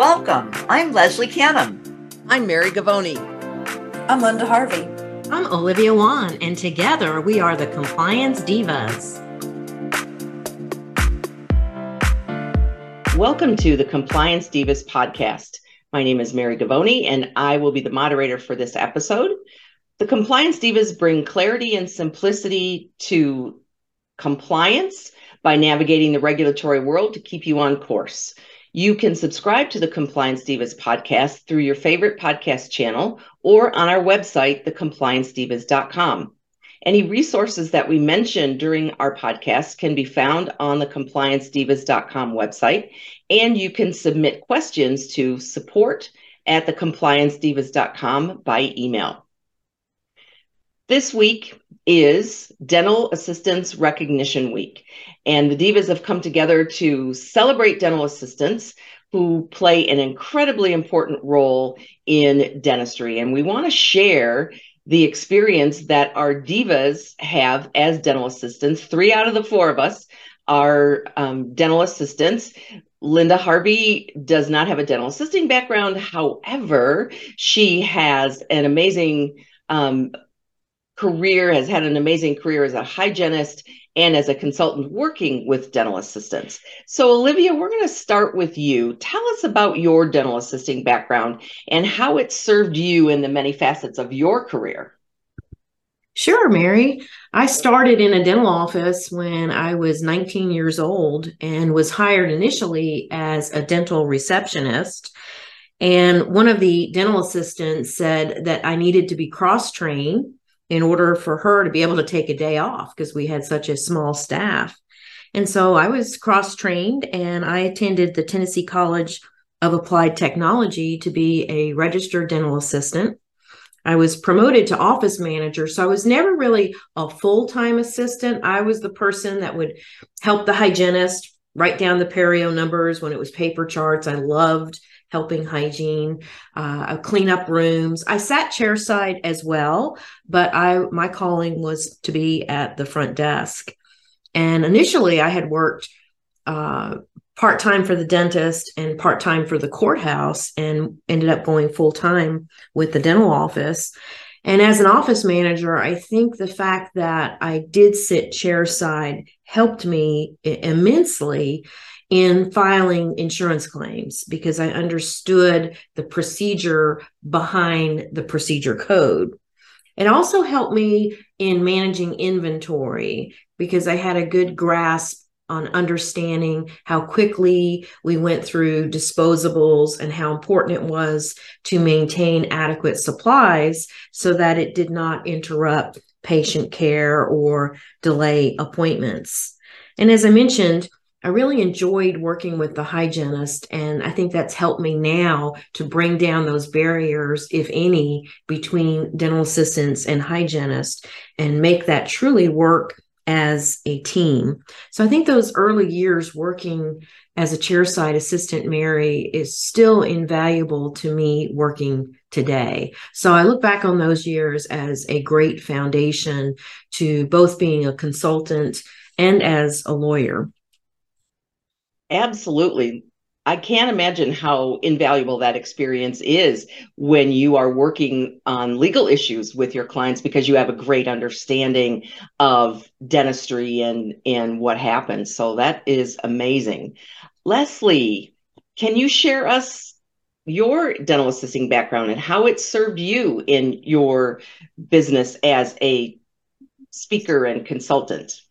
Welcome. I'm Leslie Canham. I'm Mary Govoni. I'm Linda Harvey. I'm Olivia Wann, and together we are the Compliance Divas. Welcome to the Compliance Divas podcast. My name is Mary Govoni, and I will be the moderator for this episode. The Compliance Divas bring clarity and simplicity to compliance by navigating the regulatory world to keep you on course. You can subscribe to the Compliance Divas podcast through your favorite podcast channel or on our website, thecompliancedivas.com. Any resources that we mention during our podcast can be found on the compliancedivas.com website, and you can submit questions to support at thecompliancedivas.com by email. This week is Dental Assistants Recognition Week, and the Divas have come together to celebrate dental assistants who play an incredibly important role in dentistry. And we want to share the experience that our divas have as dental assistants. Three out of the four of us are um, dental assistants. Linda Harvey does not have a dental assisting background. However, she has an amazing um, career, has had an amazing career as a hygienist and as a consultant working with dental assistants. So, Olivia, we're going to start with you. Tell us about your dental assisting background and how it served you in the many facets of your career. Sure, Mary. I started in a dental office when I was 19 years old and was hired initially as a dental receptionist. And one of the dental assistants said that I needed to be cross trained in order for her to be able to take a day off because we had such a small staff. And so I was cross trained and I attended the Tennessee College of Applied Technology to be a registered dental assistant. I was promoted to office manager. So I was never really a full time assistant. I was the person that would help the hygienist write down the perio numbers when it was paper charts. I loved helping hygiene, uh, clean up rooms. I sat chairside as well, but I my calling was to be at the front desk. And initially, I had worked uh, part time for the dentist and part time for the courthouse, and ended up going full time with the dental office. And as an office manager, I think the fact that I did sit chairside helped me immensely in filing insurance claims because I understood the procedure behind the procedure code. It also helped me in managing inventory because I had a good grasp on understanding how quickly we went through disposables and how important it was to maintain adequate supplies so that it did not interrupt patient care or delay appointments. And as I mentioned, I really enjoyed working with the hygienist, and I think that's helped me now to bring down those barriers, if any, between dental assistants and hygienists and make that truly work as a team. So I think those early years working as a chairside assistant, Mary, is still invaluable to me working today. So I look back on those years as a great foundation to both being a consultant and as a lawyer. Absolutely. I can't imagine how invaluable that experience is when you are working on legal issues with your clients because you have a great understanding of dentistry and and what happens. So that is amazing. Leslie, can you share us your dental assisting background and how it served you in your business as a speaker and consultant?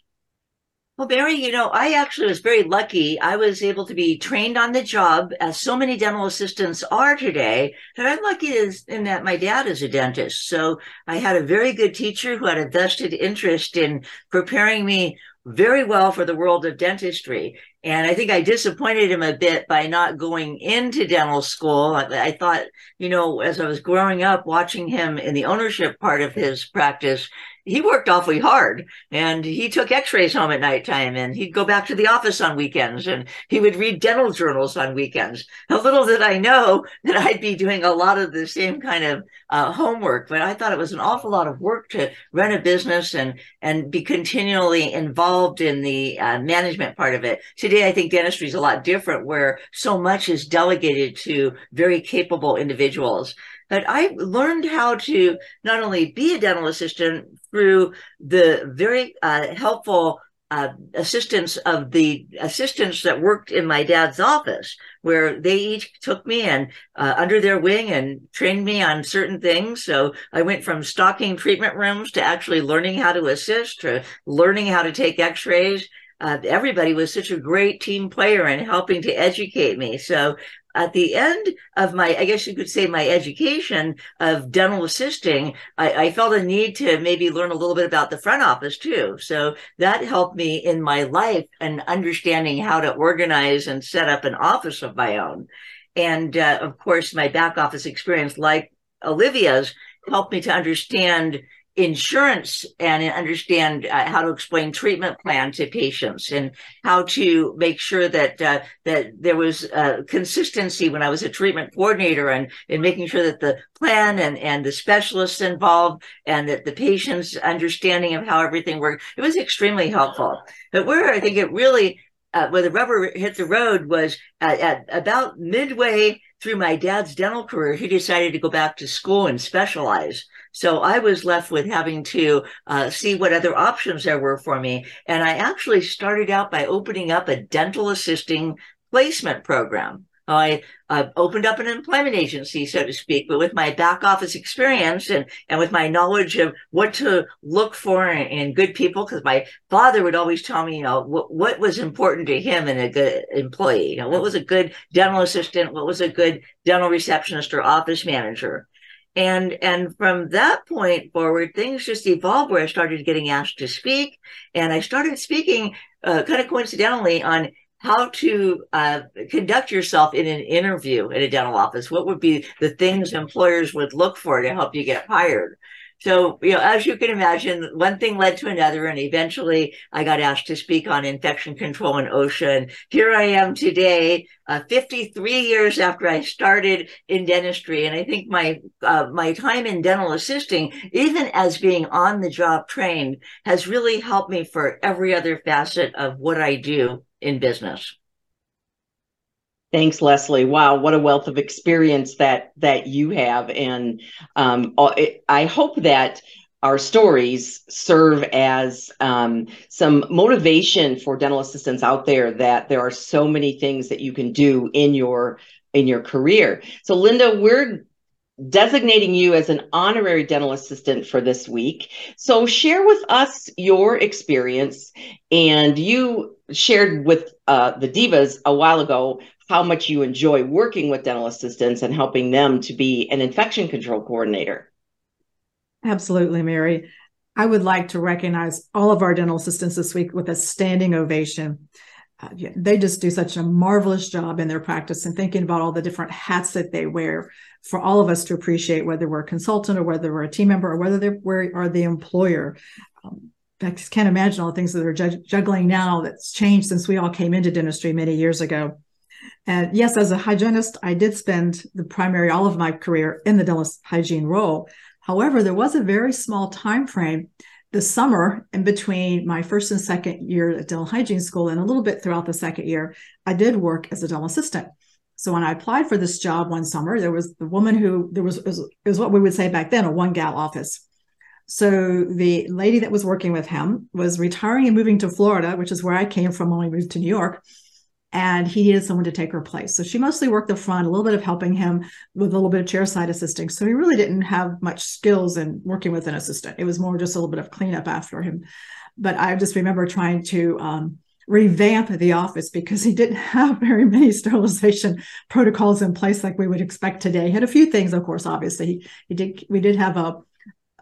Well, Mary, you know, I actually was very lucky. I was able to be trained on the job, as so many dental assistants are today. And I'm lucky in that my dad is a dentist. So I had a very good teacher who had a vested interest in preparing me very well for the world of dentistry. And I think I disappointed him a bit by not going into dental school. I, thought, you know, as I was growing up, watching him in the ownership part of his practice, he worked awfully hard and he took x-rays home at nighttime and he'd go back to the office on weekends and he would read dental journals on weekends a little did i know that i'd be doing a lot of the same kind of uh, homework but i thought it was an awful lot of work to run a business and and be continually involved in the uh, management part of it today I think dentistry is a lot different where so much is delegated to very capable individuals. But I learned how to not only be a dental assistant through the very uh, helpful uh, assistance of the assistants that worked in my dad's office, where they each took me and uh, under their wing and trained me on certain things. So I went from stocking treatment rooms to actually learning how to assist, to learning how to take X-rays. Uh, everybody was such a great team player in helping to educate me. So at the end of my, I guess you could say my education of dental assisting, I, I, felt a need to maybe learn a little bit about the front office too. So that helped me in my life and understanding how to organize and set up an office of my own. And uh, of course, my back office experience, like Olivia's, helped me to understand insurance and understand uh, how to explain treatment plan to patients and how to make sure that uh, that there was uh, consistency when I was a treatment coordinator and in making sure that the plan and and the specialists involved and that the patient's understanding of how everything worked it was extremely helpful. But where I think it really uh, where the rubber hit the road was at, at about midway through my dad's dental career, he decided to go back to school and specialize. So I was left with having to uh, see what other options there were for me. And I actually started out by opening up a dental assisting placement program. I uh, opened up an employment agency, so to speak, but with my back office experience and, and with my knowledge of what to look for in, in good people, because my father would always tell me, you know, what, what was important to him in a good employee, you know, what was a good dental assistant, what was a good dental receptionist or office manager. And and from that point forward, things just evolved where I started getting asked to speak, and I started speaking uh, kind of coincidentally on how to uh, conduct yourself in an interview at a dental office. What would be the things employers would look for to help you get hired? So, you know, as you can imagine, one thing led to another, and eventually I got asked to speak on infection control in OSHA. And here I am today, uh, 53 years after I started in dentistry. And I think my uh, my time in dental assisting, even as being on the job trained, has really helped me for every other facet of what I do in business. Thanks, Leslie. Wow, what a wealth of experience that that you have, and um, I hope that our stories serve as um, some motivation for dental assistants out there. That there are so many things that you can do in your in your career. So, Linda, we're designating you as an honorary dental assistant for this week. So, share with us your experience. And you shared with uh, the Divas a while ago how much you enjoy working with dental assistants and helping them to be an infection control coordinator. Absolutely, Mary. I would like to recognize all of our dental assistants this week with a standing ovation. Uh, they just do such a marvelous job in their practice and thinking about all the different hats that they wear for all of us to appreciate whether we're a consultant or whether we're a team member or whether we are the employer. Um, I just can't imagine all the things that they're juggling now that's changed since we all came into dentistry many years ago. And yes, as a hygienist, I did spend the primary all of my career in the dental hygiene role. However, there was a very small time frame the summer in between my first and second year at dental hygiene school and a little bit throughout the second year, I did work as a dental assistant. So when I applied for this job one summer, there was the woman who there was it was, it was what we would say back then a one gal office. So the lady that was working with him was retiring and moving to Florida, which is where I came from when we moved to New York and he needed someone to take her place. So she mostly worked the front, a little bit of helping him with a little bit of chairside assisting. So he really didn't have much skills in working with an assistant. It was more just a little bit of cleanup after him. But I just remember trying to um, revamp the office because he didn't have very many sterilization protocols in place like we would expect today. He had a few things, of course, obviously. He, he did we did have a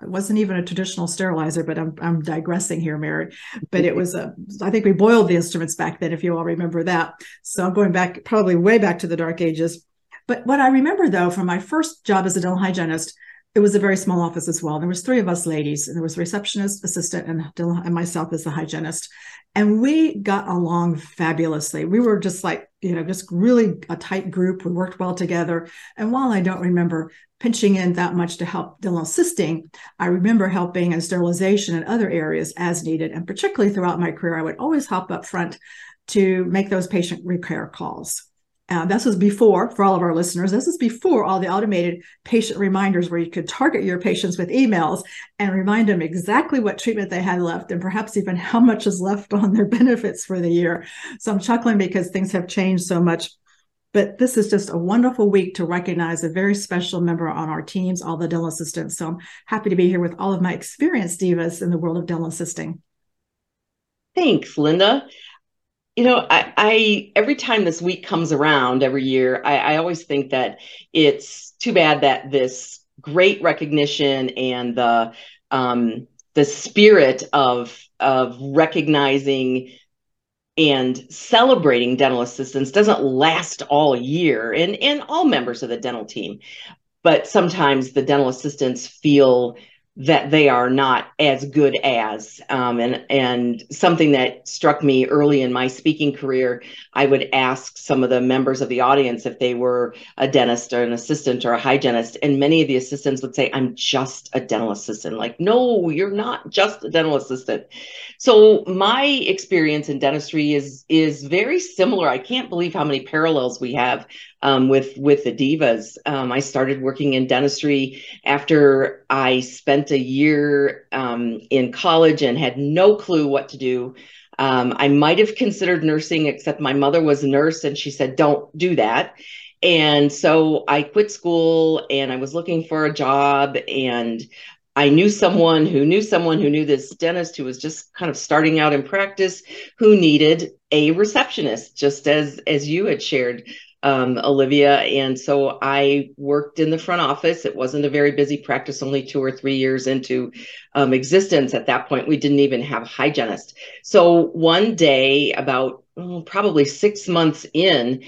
it wasn't even a traditional sterilizer, but I'm, I'm digressing here, Mary. But it was a, I think we boiled the instruments back then, if you all remember that. So I'm going back probably way back to the dark ages. But what I remember though, from my first job as a dental hygienist, it was a very small office as well. There was three of us ladies, and there was a receptionist, assistant, and, and myself as the hygienist. And we got along fabulously. We were just like, you know, just really a tight group. We worked well together. And while I don't remember pinching in that much to help dental assisting, I remember helping in sterilization and other areas as needed. And particularly throughout my career, I would always hop up front to make those patient repair calls. Uh, this was before, for all of our listeners, this is before all the automated patient reminders where you could target your patients with emails and remind them exactly what treatment they had left and perhaps even how much is left on their benefits for the year. So I'm chuckling because things have changed so much. But this is just a wonderful week to recognize a very special member on our teams, all the dental assistants. So I'm happy to be here with all of my experienced divas in the world of dental assisting. Thanks, Linda you know I, I, every time this week comes around every year I, I, always think that it's too bad that this great recognition and the um, the spirit of of recognizing and celebrating dental assistants doesn't last all year and and all members of the dental team. But sometimes the dental assistants feel that they are not as good as um, and and something that struck me early in my speaking career i would ask some of the members of the audience if they were a dentist or an assistant or a hygienist and many of the assistants would say i'm just a dental assistant. Like no you're not just a dental assistant. So my experience in dentistry is is very similar. I can't believe how many parallels we have um, with with the divas. Um, I started working in dentistry after I spent a year um, in college and had no clue what to do. Um, I might have considered nursing, except my mother was a nurse and she said, "Don't do that." And so I quit school and I was looking for a job and I knew someone who knew someone who knew this dentist who was just kind of starting out in practice who needed a receptionist, just as as you had shared um, Olivia. And so I worked in the front office. It wasn't a very busy practice, only two or three years into um, existence. At that point, we didn't even have a hygienist. So one day, about oh, probably six months in,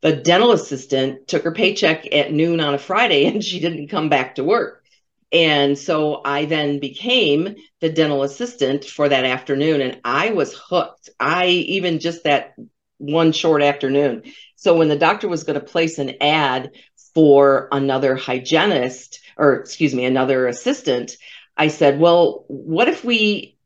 the dental assistant took her paycheck at noon on a Friday and she didn't come back to work. And so I then became the dental assistant for that afternoon and I was hooked. I even just that one short afternoon so when the doctor was going to place an ad for another hygienist, or excuse me, another assistant, I said, well, what if we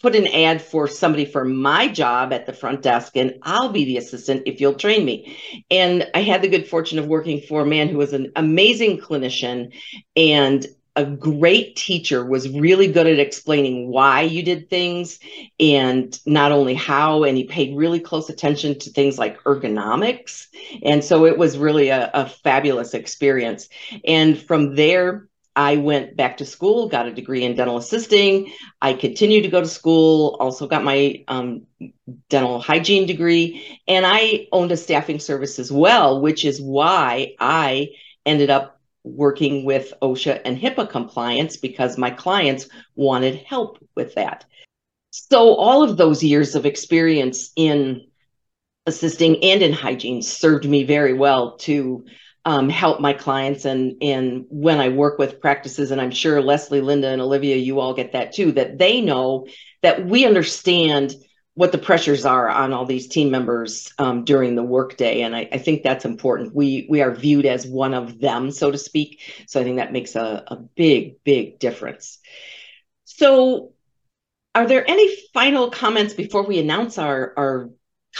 put an ad for somebody for my job at the front desk and I'll be the assistant if you'll train me. And I had the good fortune of working for a man who was an amazing clinician and a great teacher was really good at explaining why you did things and not only how and he paid really close attention to things like ergonomics and so it was really a, a fabulous experience and from there I went back to school, got a degree in dental assisting. I continued to go to school, also got my um, dental hygiene degree, and I owned a staffing service as well, which is why I ended up working with OSHA and HIPAA compliance because my clients wanted help with that. So, all of those years of experience in assisting and in hygiene served me very well to um, help my clients. And, and when I work with practices, and I'm sure Leslie, Linda, and Olivia, you all get that too, that they know that we understand what the pressures are on all these team members um, during the workday, and I, I, think that's important. We we are viewed as one of them, so to speak. So I think that makes a, a big big difference. So, are there any final comments before we announce our our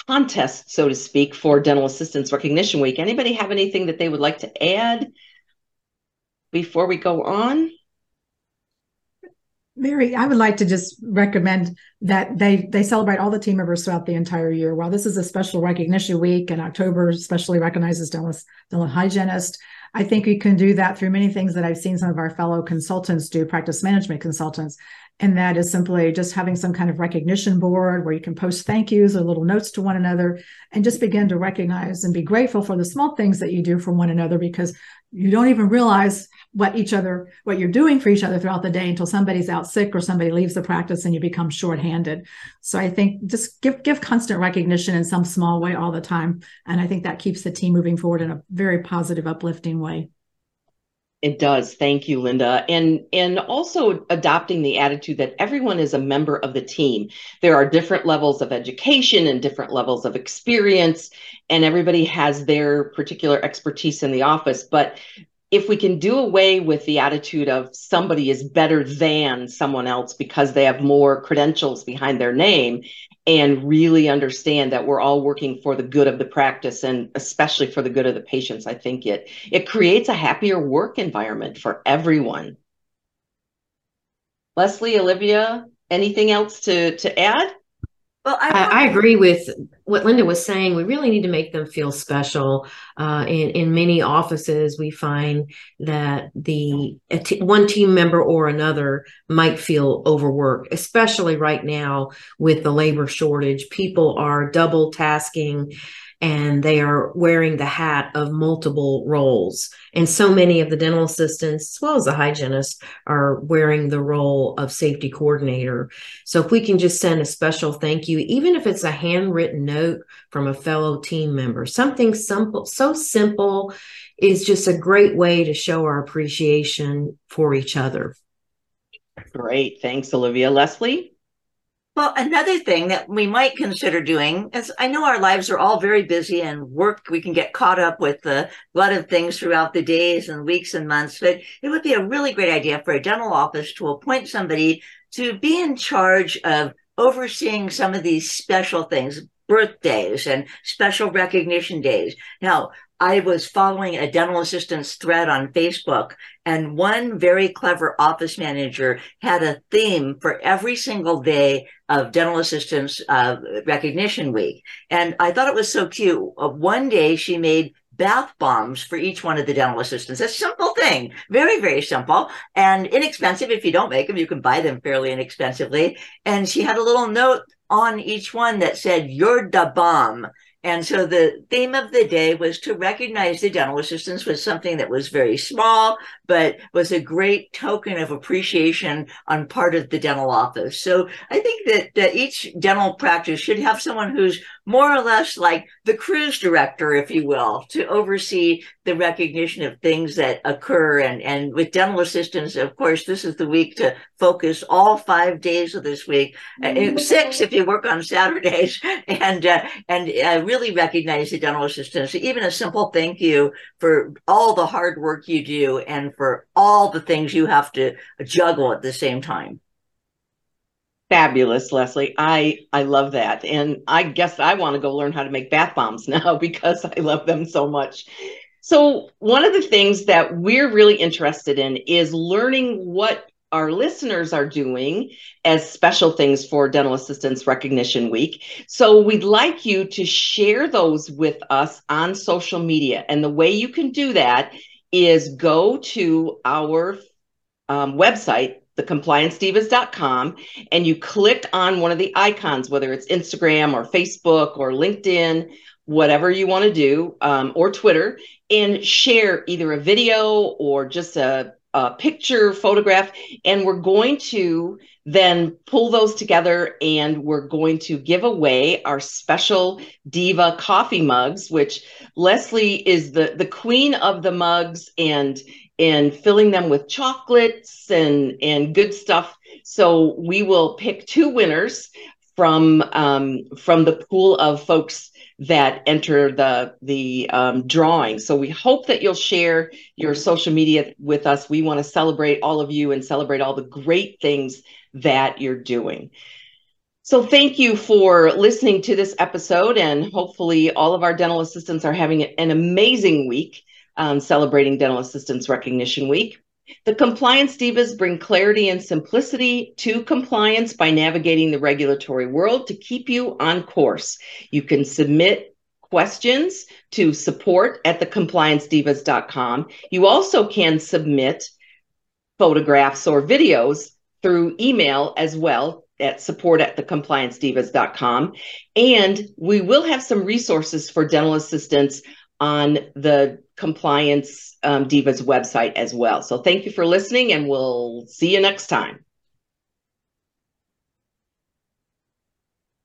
contest, so to speak, for Dental Assistants Recognition Week? Anybody have anything that they would like to add before we go on? Mary, I would like to just recommend that they they celebrate all the team members throughout the entire year. While this is a special recognition week and October especially recognizes dental, dental hygienist, I think you can do that through many things that I've seen some of our fellow consultants do, practice management consultants. And that is simply just having some kind of recognition board where you can post thank yous or little notes to one another and just begin to recognize and be grateful for the small things that you do for one another because you don't even realize what each other what you're doing for each other throughout the day until somebody's out sick or somebody leaves the practice and you become shorthanded so i think just give give constant recognition in some small way all the time and i think that keeps the team moving forward in a very positive uplifting way it does. Thank you, Linda. And and also adopting the attitude that everyone is a member of the team. There are different levels of education and different levels of experience and everybody has their particular expertise in the office, but if we can do away with the attitude of somebody is better than someone else because they have more credentials behind their name and really understand that we're all working for the good of the practice and especially for the good of the patients i think it it creates a happier work environment for everyone. Leslie olivia anything else to to add well, I, I, I, agree with what Linda was saying. We really need to make them feel special. Uh, in in many offices, we find that the one team member or another might feel overworked, especially right now with the labor shortage. People are double tasking and they are wearing the hat of multiple roles. And so many of the dental assistants, as well as the hygienists, are wearing the role of safety coordinator. So if we can just send a special thank you, even if it's a handwritten note from a fellow team member, something simple, so simple is just a great way to show our appreciation for each other. Great. Thanks, Olivia. Leslie? Well, another thing that we might consider doing is I know our lives are all very busy and work, we can get caught up with a lot of things throughout the days and weeks and months, but it would be a really great idea for a dental office to appoint somebody to be in charge of overseeing some of these special things, birthdays and special recognition days. Now, I was following a dental assistant's thread on Facebook, and one very clever office manager had a theme for every single day of dental assistants uh, recognition week. And I thought it was so cute. Uh, one day she made bath bombs for each one of the dental assistants. A simple thing, very, very simple and inexpensive. If you don't make them, you can buy them fairly inexpensively. And she had a little note on each one that said, You're the bomb. And so the theme of the day was to recognize the dental assistants with something that was very small, but was a great token of appreciation on part of the dental office. So I think that, that each dental practice should have someone who's more or less like the cruise director, if you will, to oversee the recognition of things that occur. And, and with dental assistants, of course, this is the week to focus all five days of this week, uh, six if you work on Saturdays, and uh, and uh, really recognize the dental assistants. Even a simple thank you for all the hard work you do and for all the things you have to juggle at the same time. Fabulous leslie. I i love that. And i guess i want to go learn how to make bath bombs now because i love them so much. So one of the things that we're really interested in is learning what our listeners are doing as special things for dental assistants recognition week. So we'd like you to share those with us on social media. And the way you can do that is go to our um, website thecompliancedivas.com and you click on one of the icons, whether it's Instagram or Facebook or LinkedIn, whatever you want to do, um, or Twitter, and share either a video or just a, a picture, photograph. And we're going to then pull those together and we're going to give away our special diva coffee mugs which leslie is the the queen of the mugs and and filling them with chocolates and and good stuff. So we will pick two winners from um, from the pool of folks that enter the the um, drawing. So we hope that you'll share your social media with us. We want to celebrate all of you and celebrate all the great things that you're doing. So thank you for listening to this episode, and hopefully all of our dental assistants are having an amazing week um, celebrating Dental Assistants Recognition Week. The compliance divas bring clarity and simplicity to compliance by navigating the regulatory world to keep you on course. You can submit questions to support at thecompliancedivas.com. You also can submit photographs or videos through email as well at support at thecompliancedivas.com. And we will have some resources for dental assistants on the Compliance um, Divas website as well. So thank you for listening, and we'll see you next time.